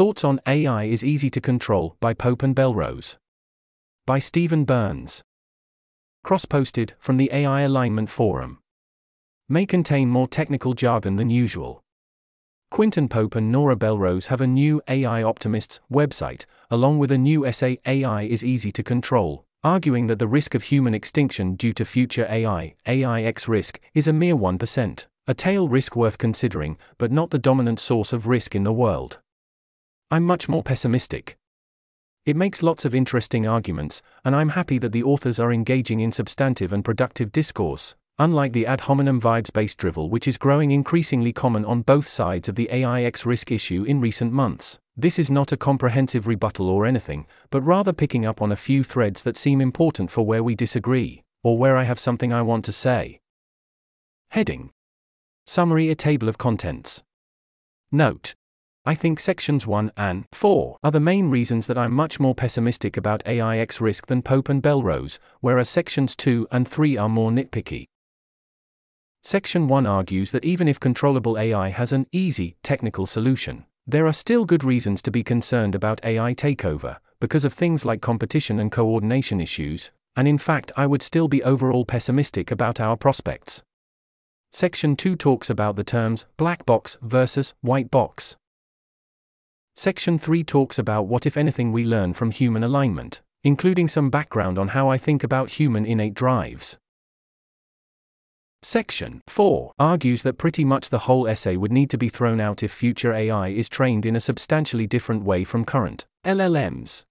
Thoughts on AI is Easy to Control by Pope and Belrose. By Steven Byrnes. Cross posted from the AI Alignment Forum. May contain more technical jargon than usual. Quintin Pope and Nora Belrose have a new AI Optimists website, along with a new essay AI is Easy to Control, arguing that the risk of human extinction due to future AI, AIX risk, is a mere 1%, a tail risk worth considering, but not the dominant source of risk in the world. I'm much more pessimistic. It makes lots of interesting arguments, and I'm happy that the authors are engaging in substantive and productive discourse, unlike the ad hominem vibes based drivel which is growing increasingly common on both sides of the AI x-risk issue in recent months. This is not a comprehensive rebuttal or anything, but rather picking up on a few threads that seem important for where we disagree, or where I have something I want to say. Heading Summary A table of contents. Note I think sections 1 and 4 are the main reasons that I'm much more pessimistic about AI x-risk than Pope and Belrose, whereas sections 2 and 3 are more nitpicky. Section 1 argues that even if controllable AI has an easy technical solution, there are still good reasons to be concerned about AI takeover, because of things like competition and coordination issues, and in fact, I would still be overall pessimistic about our prospects. Section 2 talks about the terms black box versus white box. Section 3 talks about what, if anything, we learn from human alignment, including some background on how I think about human innate drives. Section 4 argues that pretty much the whole essay would need to be thrown out if future AI is trained in a substantially different way from current LLMs.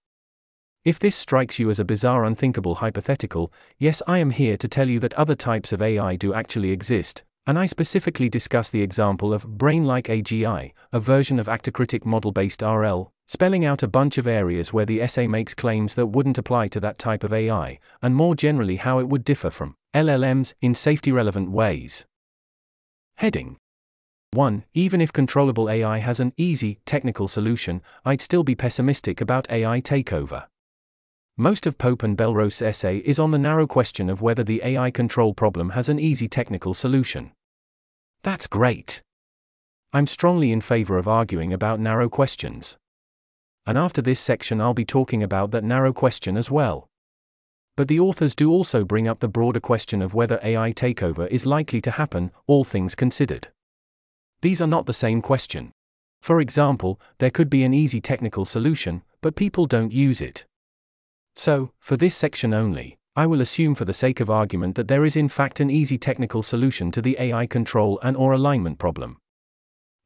If this strikes you as a bizarre, unthinkable hypothetical, yes, I am here to tell you that other types of AI do actually exist, and I specifically discuss the example of Brain like AGI, a version of actor-critic model based RL, spelling out a bunch of areas where the essay makes claims that wouldn't apply to that type of AI, and more generally how it would differ from LLMs in safety relevant ways. Heading 1. Even if controllable AI has an easy, technical solution, I'd still be pessimistic about AI takeover. Most of Pope and Belrose's essay is on the narrow question of whether the AI control problem has an easy technical solution. That's great. I'm strongly in favor of arguing about narrow questions. And after this section, I'll be talking about that narrow question as well. But the authors do also bring up the broader question of whether AI takeover is likely to happen, all things considered. These are not the same question. For example, there could be an easy technical solution, but people don't use it. So, for this section only, I will assume for the sake of argument that there is in fact an easy technical solution to the AI control and or alignment problem.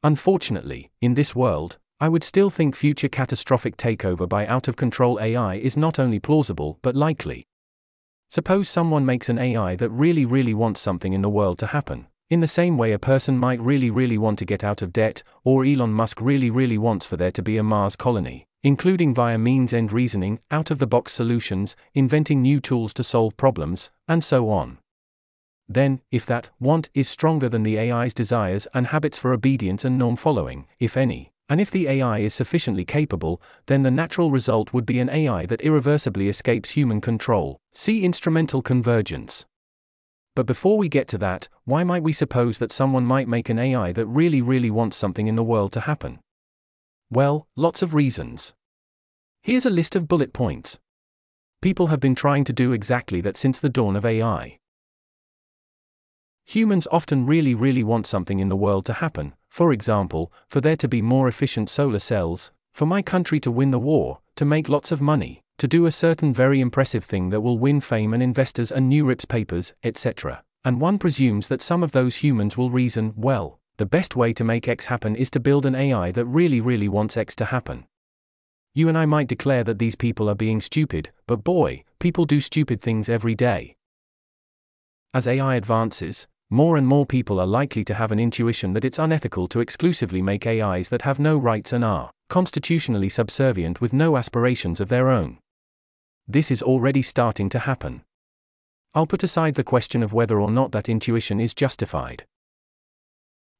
Unfortunately, in this world, I would still think future catastrophic takeover by out of control AI is not only plausible but likely. Suppose someone makes an AI that really really wants something in the world to happen. In the same way a person might really really want to get out of debt, or Elon Musk really really wants for there to be a Mars colony including via means end reasoning, out of the box solutions, inventing new tools to solve problems, and so on. Then, if that want is stronger than the AI's desires and habits for obedience and norm following, if any, and if the AI is sufficiently capable, then the natural result would be an AI that irreversibly escapes human control. See instrumental convergence. But before we get to that, why might we suppose that someone might make an AI that really, really wants something in the world to happen? Well, lots of reasons. Here's a list of bullet points. People have been trying to do exactly that since the dawn of AI. Humans often really, really want something in the world to happen, for example, for there to be more efficient solar cells, for my country to win the war, to make lots of money, to do a certain very impressive thing that will win fame and investors and NeurIPS papers, etc. And one presumes that some of those humans will reason, well, the best way to make X happen is to build an AI that really, really wants X to happen. You and I might declare that these people are being stupid, but boy, people do stupid things every day. As AI advances, more and more people are likely to have an intuition that it's unethical to exclusively make AIs that have no rights and are constitutionally subservient with no aspirations of their own. This is already starting to happen. I'll put aside the question of whether or not that intuition is justified.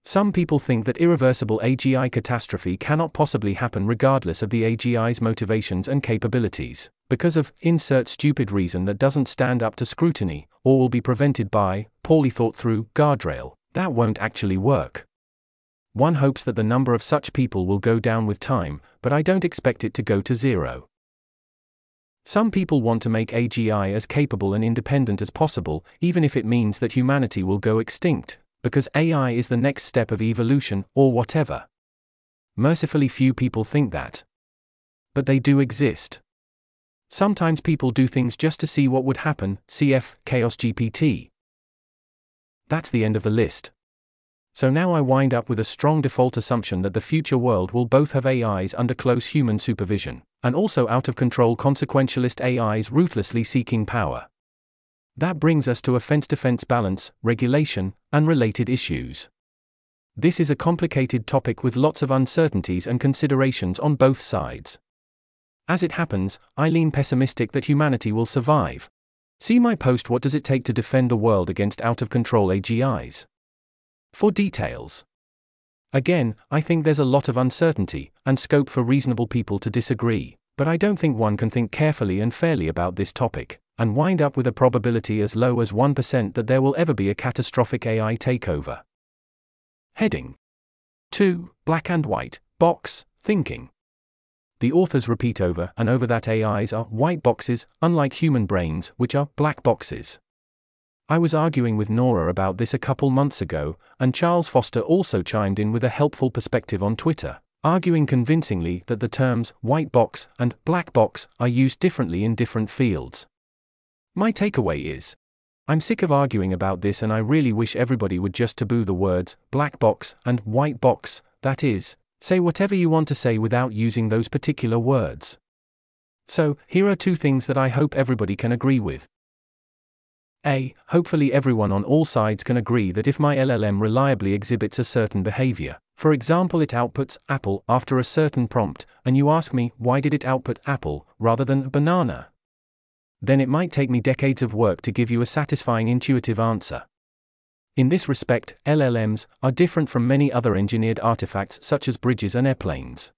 Some people think that irreversible AGI catastrophe cannot possibly happen regardless of the AGI's motivations and capabilities, because of insert stupid reason that doesn't stand up to scrutiny, or will be prevented by poorly thought through guardrail. That won't actually work. One hopes that the number of such people will go down with time, but I don't expect it to go to zero. Some people want to make AGI as capable and independent as possible, even if it means that humanity will go extinct, because AI is the next step of evolution, or whatever. Mercifully, few people think that. But they do exist. Sometimes people do things just to see what would happen, cf. Chaos GPT. That's the end of the list. So now I wind up with a strong default assumption that the future world will both have AIs under close human supervision, and also out of control consequentialist AIs ruthlessly seeking power. That brings us to offense defense balance, regulation, and related issues. This is a complicated topic with lots of uncertainties and considerations on both sides. As it happens, I lean pessimistic that humanity will survive. See my post What Does It Take to Defend the World Against Out of Control AGIs? For details. Again, I think there's a lot of uncertainty, and scope for reasonable people to disagree, but I don't think one can think carefully and fairly about this topic, and wind up with a probability as low as 1% that there will ever be a catastrophic AI takeover. Heading 2. Black and White Box Thinking the authors repeat over and over that AIs are white boxes, unlike human brains, which are black boxes. I was arguing with Nora about this a couple months ago, and Charles Foster also chimed in with a helpful perspective on Twitter, arguing convincingly that the terms white box and black box are used differently in different fields. My takeaway is I'm sick of arguing about this and I really wish everybody would just taboo the words black box and white box, that is, Say whatever you want to say without using those particular words. So, here are two things that I hope everybody can agree with. A. Hopefully, everyone on all sides can agree that if my LLM reliably exhibits a certain behavior, for example, it outputs apple after a certain prompt, and you ask me, why did it output apple rather than banana? Then it might take me decades of work to give you a satisfying intuitive answer. In this respect, LLMs are different from many other engineered artifacts such as bridges and airplanes.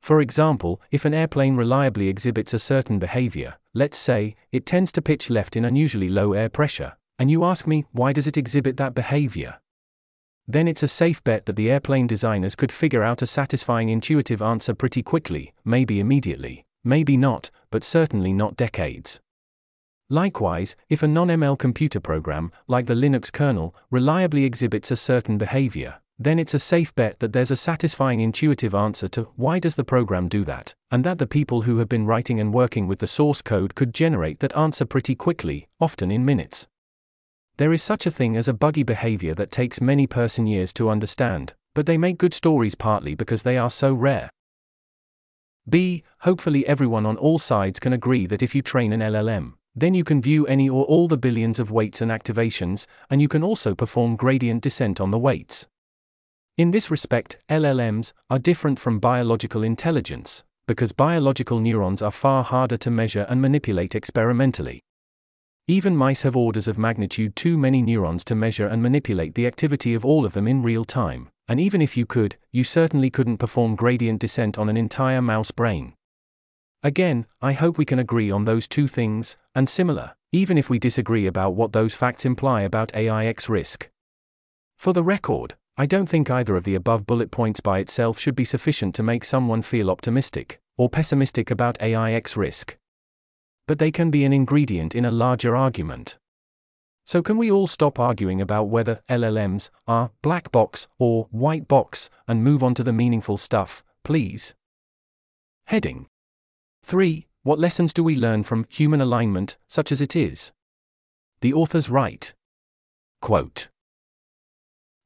For example, if an airplane reliably exhibits a certain behavior, let's say, it tends to pitch left in unusually low air pressure, and you ask me, why does it exhibit that behavior? Then it's a safe bet that the airplane designers could figure out a satisfying intuitive answer pretty quickly, maybe immediately, maybe not, but certainly not decades. Likewise, if a non ML computer program, like the Linux kernel, reliably exhibits a certain behavior, then it's a safe bet that there's a satisfying intuitive answer to why does the program do that, and that the people who have been writing and working with the source code could generate that answer pretty quickly, often in minutes. There is such a thing as a buggy behavior that takes many person years to understand, but they make good stories partly because they are so rare. B. Hopefully, everyone on all sides can agree that if you train an LLM, then you can view any or all the billions of weights and activations, and you can also perform gradient descent on the weights. In this respect, LLMs are different from biological intelligence, because biological neurons are far harder to measure and manipulate experimentally. Even mice have orders of magnitude too many neurons to measure and manipulate the activity of all of them in real time, and even if you could, you certainly couldn't perform gradient descent on an entire mouse brain. Again, I hope we can agree on those two things, and similar, even if we disagree about what those facts imply about AI x-risk. For the record, I don't think either of the above bullet points by itself should be sufficient to make someone feel optimistic or pessimistic about AI x-risk. But they can be an ingredient in a larger argument. So, can we all stop arguing about whether LLMs are black box or white box and move on to the meaningful stuff, please? Heading 3. What lessons do we learn from human alignment, such as it is? The authors write Quote,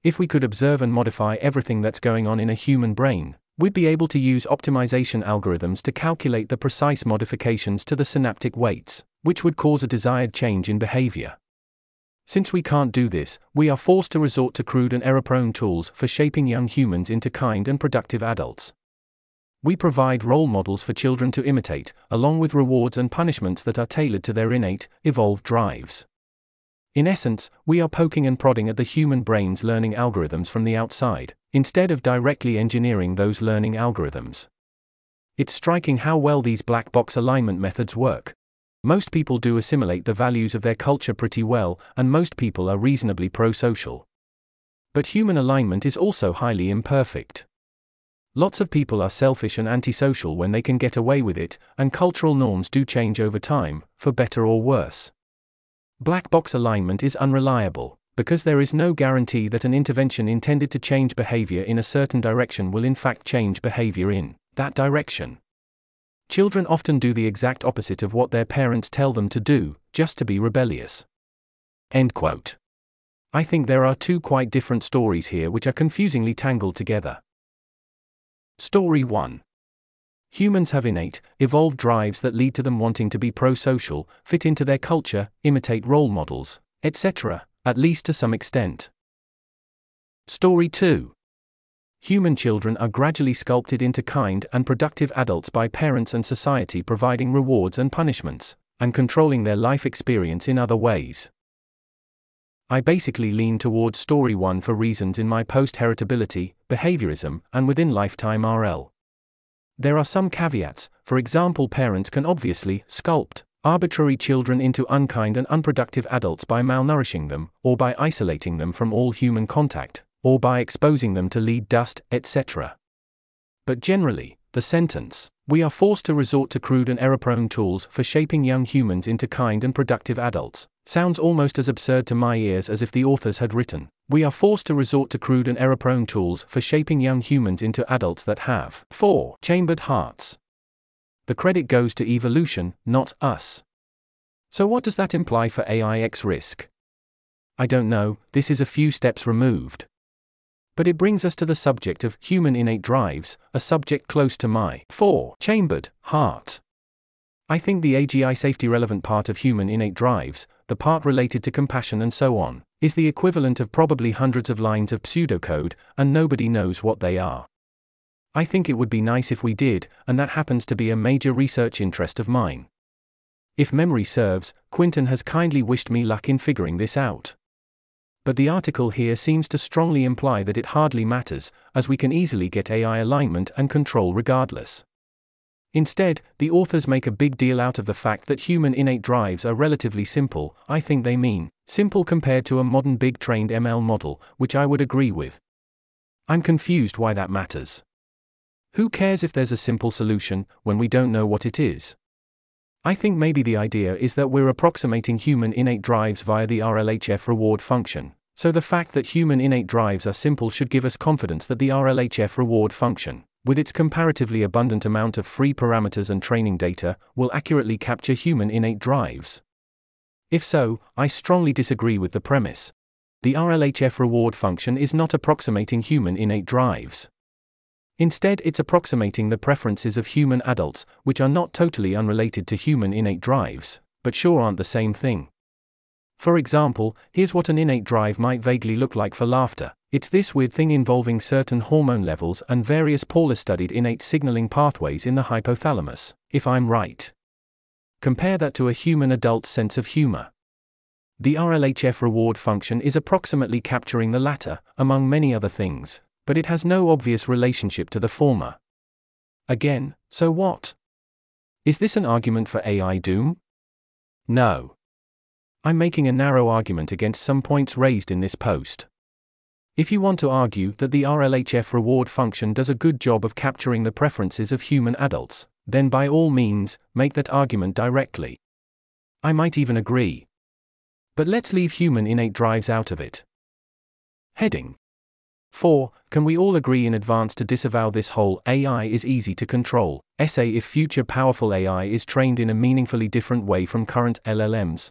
If we could observe and modify everything that's going on in a human brain, we'd be able to use optimization algorithms to calculate the precise modifications to the synaptic weights, which would cause a desired change in behavior. Since we can't do this, we are forced to resort to crude and error prone tools for shaping young humans into kind and productive adults. We provide role models for children to imitate, along with rewards and punishments that are tailored to their innate, evolved drives. In essence, we are poking and prodding at the human brain's learning algorithms from the outside, instead of directly engineering those learning algorithms. It's striking how well these black box alignment methods work. Most people do assimilate the values of their culture pretty well, and most people are reasonably pro social. But human alignment is also highly imperfect. Lots of people are selfish and antisocial when they can get away with it, and cultural norms do change over time, for better or worse. Black box alignment is unreliable, because there is no guarantee that an intervention intended to change behavior in a certain direction will in fact change behavior in that direction. Children often do the exact opposite of what their parents tell them to do, just to be rebellious. End quote. I think there are two quite different stories here which are confusingly tangled together. Story 1 Humans have innate, evolved drives that lead to them wanting to be pro social, fit into their culture, imitate role models, etc., at least to some extent. Story 2 Human children are gradually sculpted into kind and productive adults by parents and society providing rewards and punishments, and controlling their life experience in other ways. I basically lean towards story 1 for reasons in my post heritability, behaviorism, and within lifetime RL. There are some caveats, for example, parents can obviously sculpt arbitrary children into unkind and unproductive adults by malnourishing them, or by isolating them from all human contact, or by exposing them to lead dust, etc. But generally, the sentence, we are forced to resort to crude and error prone tools for shaping young humans into kind and productive adults, sounds almost as absurd to my ears as if the authors had written, we are forced to resort to crude and error prone tools for shaping young humans into adults that have 4 chambered hearts. The credit goes to evolution, not us. So, what does that imply for AI x-risk? I don't know, this is a few steps removed. But it brings us to the subject of human innate drives, a subject close to my four chambered heart. I think the AGI safety relevant part of human innate drives, the part related to compassion and so on, is the equivalent of probably hundreds of lines of pseudocode, and nobody knows what they are. I think it would be nice if we did, and that happens to be a major research interest of mine. If memory serves, Quintin has kindly wished me luck in figuring this out but the article here seems to strongly imply that it hardly matters, as we can easily get AI alignment and control regardless. Instead, the authors make a big deal out of the fact that human innate drives are relatively simple, I think they mean, simple compared to a modern big trained ML model, which I would agree with. I'm confused why that matters. Who cares if there's a simple solution, when we don't know what it is? I think maybe the idea is that we're approximating human innate drives via the RLHF reward function. So the fact that human innate drives are simple should give us confidence that the RLHF reward function, with its comparatively abundant amount of free parameters and training data, will accurately capture human innate drives. If so, I strongly disagree with the premise. The RLHF reward function is not approximating human innate drives. Instead, it's approximating the preferences of human adults, which are not totally unrelated to human innate drives, but sure aren't the same thing. For example, here's what an innate drive might vaguely look like for laughter. It's this weird thing involving certain hormone levels and various poorly studied innate signaling pathways in the hypothalamus, if I'm right. Compare that to a human adult's sense of humor. The RLHF reward function is approximately capturing the latter, among many other things, but it has no obvious relationship to the former. Again, so what? Is this an argument for AI doom? No. I'm making a narrow argument against some points raised in this post. If you want to argue that the RLHF reward function does a good job of capturing the preferences of human adults, then by all means, make that argument directly. I might even agree. But let's leave human innate drives out of it. Heading 4. Can we all agree in advance to disavow this whole AI is easy to control essay if future powerful AI is trained in a meaningfully different way from current LLMs?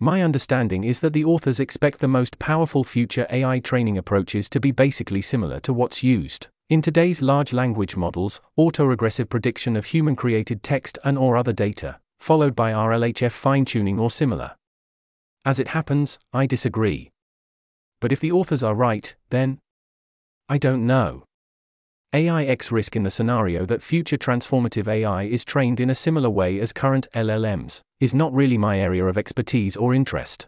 My understanding is that the authors expect the most powerful future AI training approaches to be basically similar to what's used in today's large language models, autoregressive prediction of human created text and or other data, followed by RLHF fine-tuning or similar. As it happens, I disagree. But if the authors are right, then I don't know. AI x-risk in the scenario that future transformative AI is trained in a similar way as current LLMs is not really my area of expertise or interest.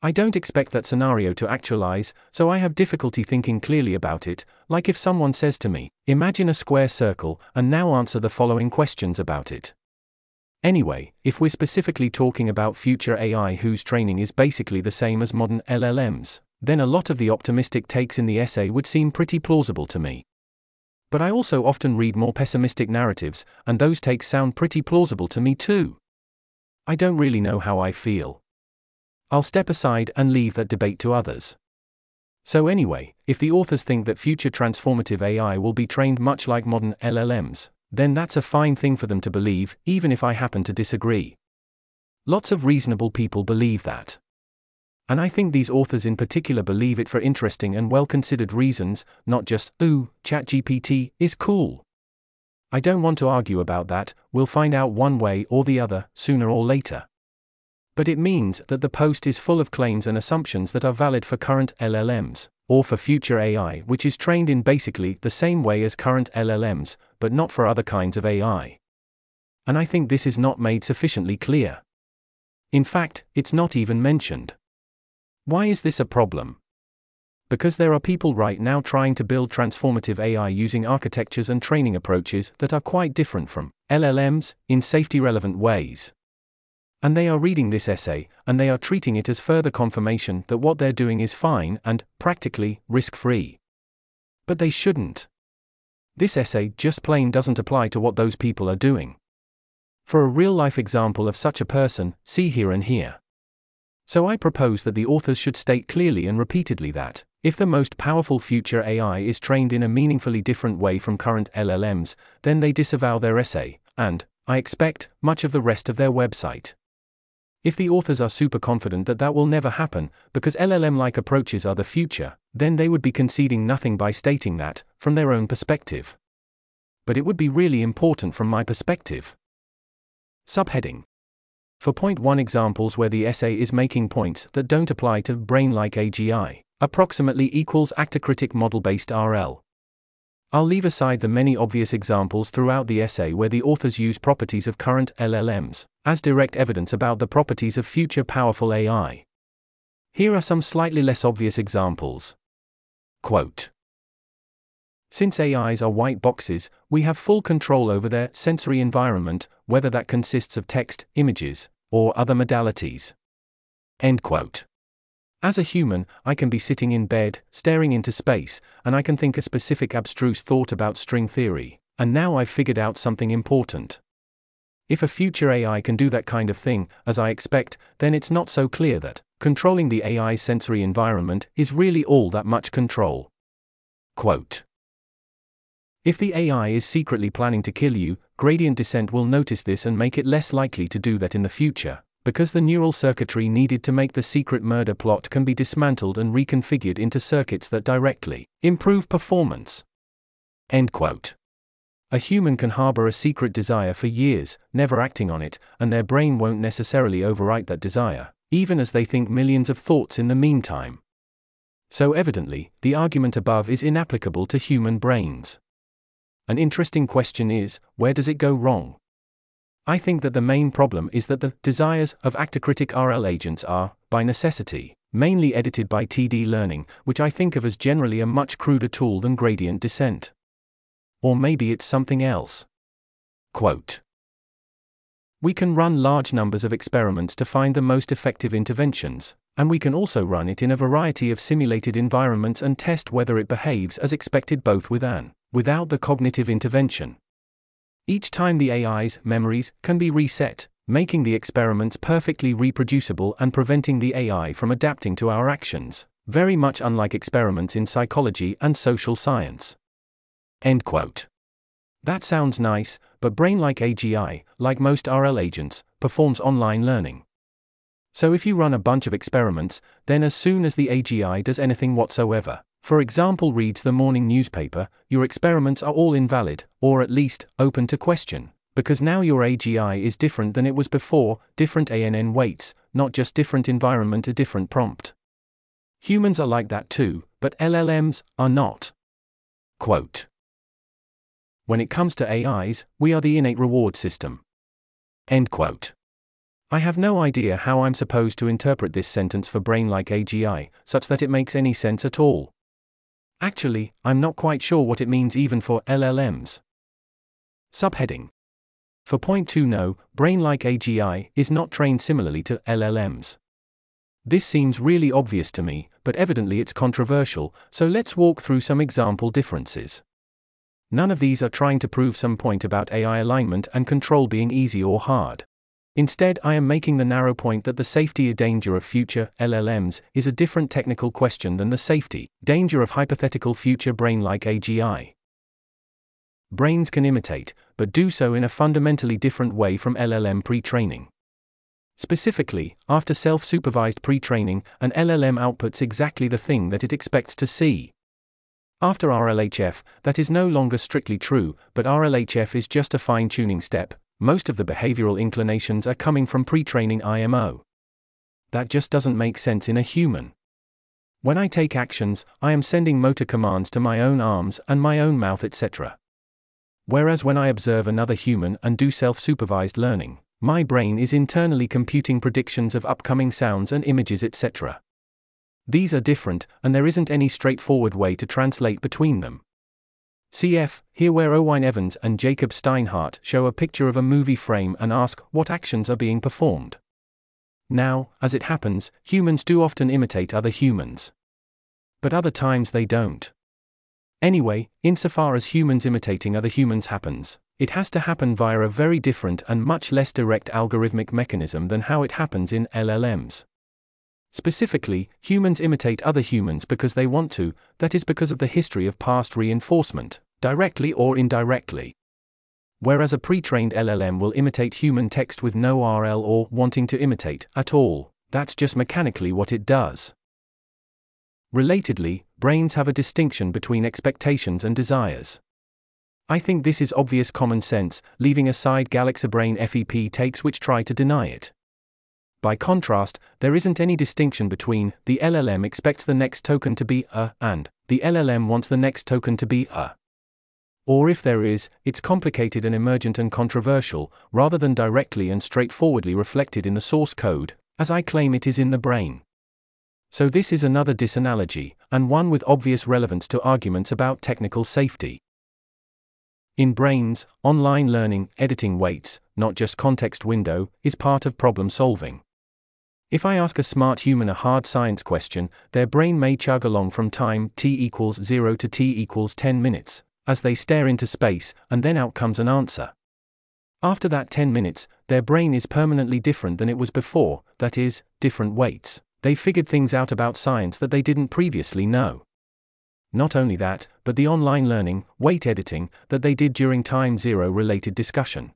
I don't expect that scenario to actualize, so I have difficulty thinking clearly about it, like if someone says to me, Imagine a square circle, and now answer the following questions about it. Anyway, if we're specifically talking about future AI whose training is basically the same as modern LLMs, then a lot of the optimistic takes in the essay would seem pretty plausible to me. But I also often read more pessimistic narratives, and those takes sound pretty plausible to me too. I don't really know how I feel. I'll step aside and leave that debate to others. So, anyway, if the authors think that future transformative AI will be trained much like modern LLMs, then that's a fine thing for them to believe, even if I happen to disagree. Lots of reasonable people believe that. And I think these authors in particular believe it for interesting and well considered reasons, not just, ooh, ChatGPT is cool. I don't want to argue about that, we'll find out one way or the other, sooner or later. But it means that the post is full of claims and assumptions that are valid for current LLMs, or for future AI, which is trained in basically the same way as current LLMs, but not for other kinds of AI. And I think this is not made sufficiently clear. In fact, it's not even mentioned. Why is this a problem? Because there are people right now trying to build transformative AI using architectures and training approaches that are quite different from LLMs in safety relevant ways. And they are reading this essay, and they are treating it as further confirmation that what they're doing is fine and, practically, risk free. But they shouldn't. This essay just plain doesn't apply to what those people are doing. For a real life example of such a person, see here and here. So I propose that the authors should state clearly and repeatedly that, if the most powerful future AI is trained in a meaningfully different way from current LLMs, then they disavow their essay, and, I expect, much of the rest of their website. If the authors are super confident that that will never happen, because LLM like approaches are the future, then they would be conceding nothing by stating that, from their own perspective. But it would be really important from my perspective. Subheading for point 1 examples where the essay is making points that don't apply to brain like AGI, approximately equals actor critic model based RL. I'll leave aside the many obvious examples throughout the essay where the authors use properties of current LLMs as direct evidence about the properties of future powerful AI. Here are some slightly less obvious examples. Quote Since AIs are white boxes, we have full control over their sensory environment, whether that consists of text, images, or other modalities. End quote. As a human, I can be sitting in bed, staring into space, and I can think a specific abstruse thought about string theory, and now I've figured out something important. If a future AI can do that kind of thing, as I expect, then it's not so clear that controlling the AI's sensory environment is really all that much control. Quote If the AI is secretly planning to kill you, gradient descent will notice this and make it less likely to do that in the future, because the neural circuitry needed to make the secret murder plot can be dismantled and reconfigured into circuits that directly improve performance. End quote. A human can harbor a secret desire for years, never acting on it, and their brain won't necessarily overwrite that desire, even as they think millions of thoughts in the meantime. So, evidently, the argument above is inapplicable to human brains. An interesting question is where does it go wrong? I think that the main problem is that the desires of actor-critic RL agents are, by necessity, mainly edited by TD learning, which I think of as generally a much cruder tool than gradient descent. Or maybe it's something else. Quote We can run large numbers of experiments to find the most effective interventions, and we can also run it in a variety of simulated environments and test whether it behaves as expected both with and without the cognitive intervention. Each time the AI's memories can be reset, making the experiments perfectly reproducible and preventing the AI from adapting to our actions, very much unlike experiments in psychology and social science. End quote. That sounds nice, but Brain like AGI, like most RL agents, performs online learning. So if you run a bunch of experiments, then as soon as the AGI does anything whatsoever, for example, reads the morning newspaper, your experiments are all invalid, or at least, open to question, because now your AGI is different than it was before, different ANN weights, not just different environment, a different prompt. Humans are like that too, but LLMs are not. Quote When it comes to AIs, we are the innate reward system. End quote. I have no idea how I'm supposed to interpret this sentence for brain like AGI, such that it makes any sense at all. Actually, I'm not quite sure what it means even for LLMs. Subheading For point 2 no, brain like AGI is not trained similarly to LLMs. This seems really obvious to me, but evidently it's controversial, so let's walk through some example differences. None of these are trying to prove some point about AI alignment and control being easy or hard. Instead, I am making the narrow point that the safety or danger of future LLMs is a different technical question than the safety danger of hypothetical future brain like AGI. Brains can imitate, but do so in a fundamentally different way from LLM pre training. Specifically, after self supervised pre training, an LLM outputs exactly the thing that it expects to see. After RLHF, that is no longer strictly true, but RLHF is just a fine tuning step. Most of the behavioral inclinations are coming from pre training IMO. That just doesn't make sense in a human. When I take actions, I am sending motor commands to my own arms and my own mouth, etc. Whereas when I observe another human and do self supervised learning, my brain is internally computing predictions of upcoming sounds and images, etc. These are different, and there isn't any straightforward way to translate between them. CF, here where Owain Evans and Jacob Steinhardt show a picture of a movie frame and ask what actions are being performed. Now, as it happens, humans do often imitate other humans. But other times they don't. Anyway, insofar as humans imitating other humans happens, it has to happen via a very different and much less direct algorithmic mechanism than how it happens in LLMs. Specifically, humans imitate other humans because they want to, that is because of the history of past reinforcement, directly or indirectly. Whereas a pre trained LLM will imitate human text with no RL or wanting to imitate at all, that's just mechanically what it does. Relatedly, brains have a distinction between expectations and desires. I think this is obvious common sense, leaving aside Galaxy Brain FEP takes which try to deny it. By contrast, there isn't any distinction between the LLM expects the next token to be a and the LLM wants the next token to be a. Or if there is, it's complicated and emergent and controversial, rather than directly and straightforwardly reflected in the source code, as I claim it is in the brain. So, this is another disanalogy, and one with obvious relevance to arguments about technical safety. In brains, online learning, editing weights, not just context window, is part of problem solving. If I ask a smart human a hard science question, their brain may chug along from time t equals 0 to t equals 10 minutes, as they stare into space, and then out comes an answer. After that 10 minutes, their brain is permanently different than it was before, that is, different weights. They figured things out about science that they didn't previously know. Not only that, but the online learning, weight editing, that they did during Time Zero related discussion.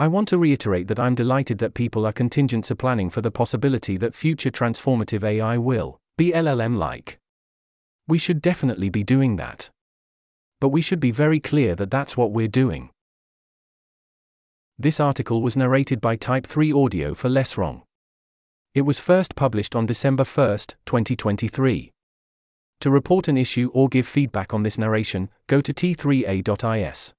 I want to reiterate that I'm delighted that people are contingency planning for the possibility that future transformative AI will be LLM like. We should definitely be doing that. But we should be very clear that that's what we're doing. This article was narrated by Type 3 Audio for LessWrong. It was first published on December 1, 2023. To report an issue or give feedback on this narration, go to t3a.is.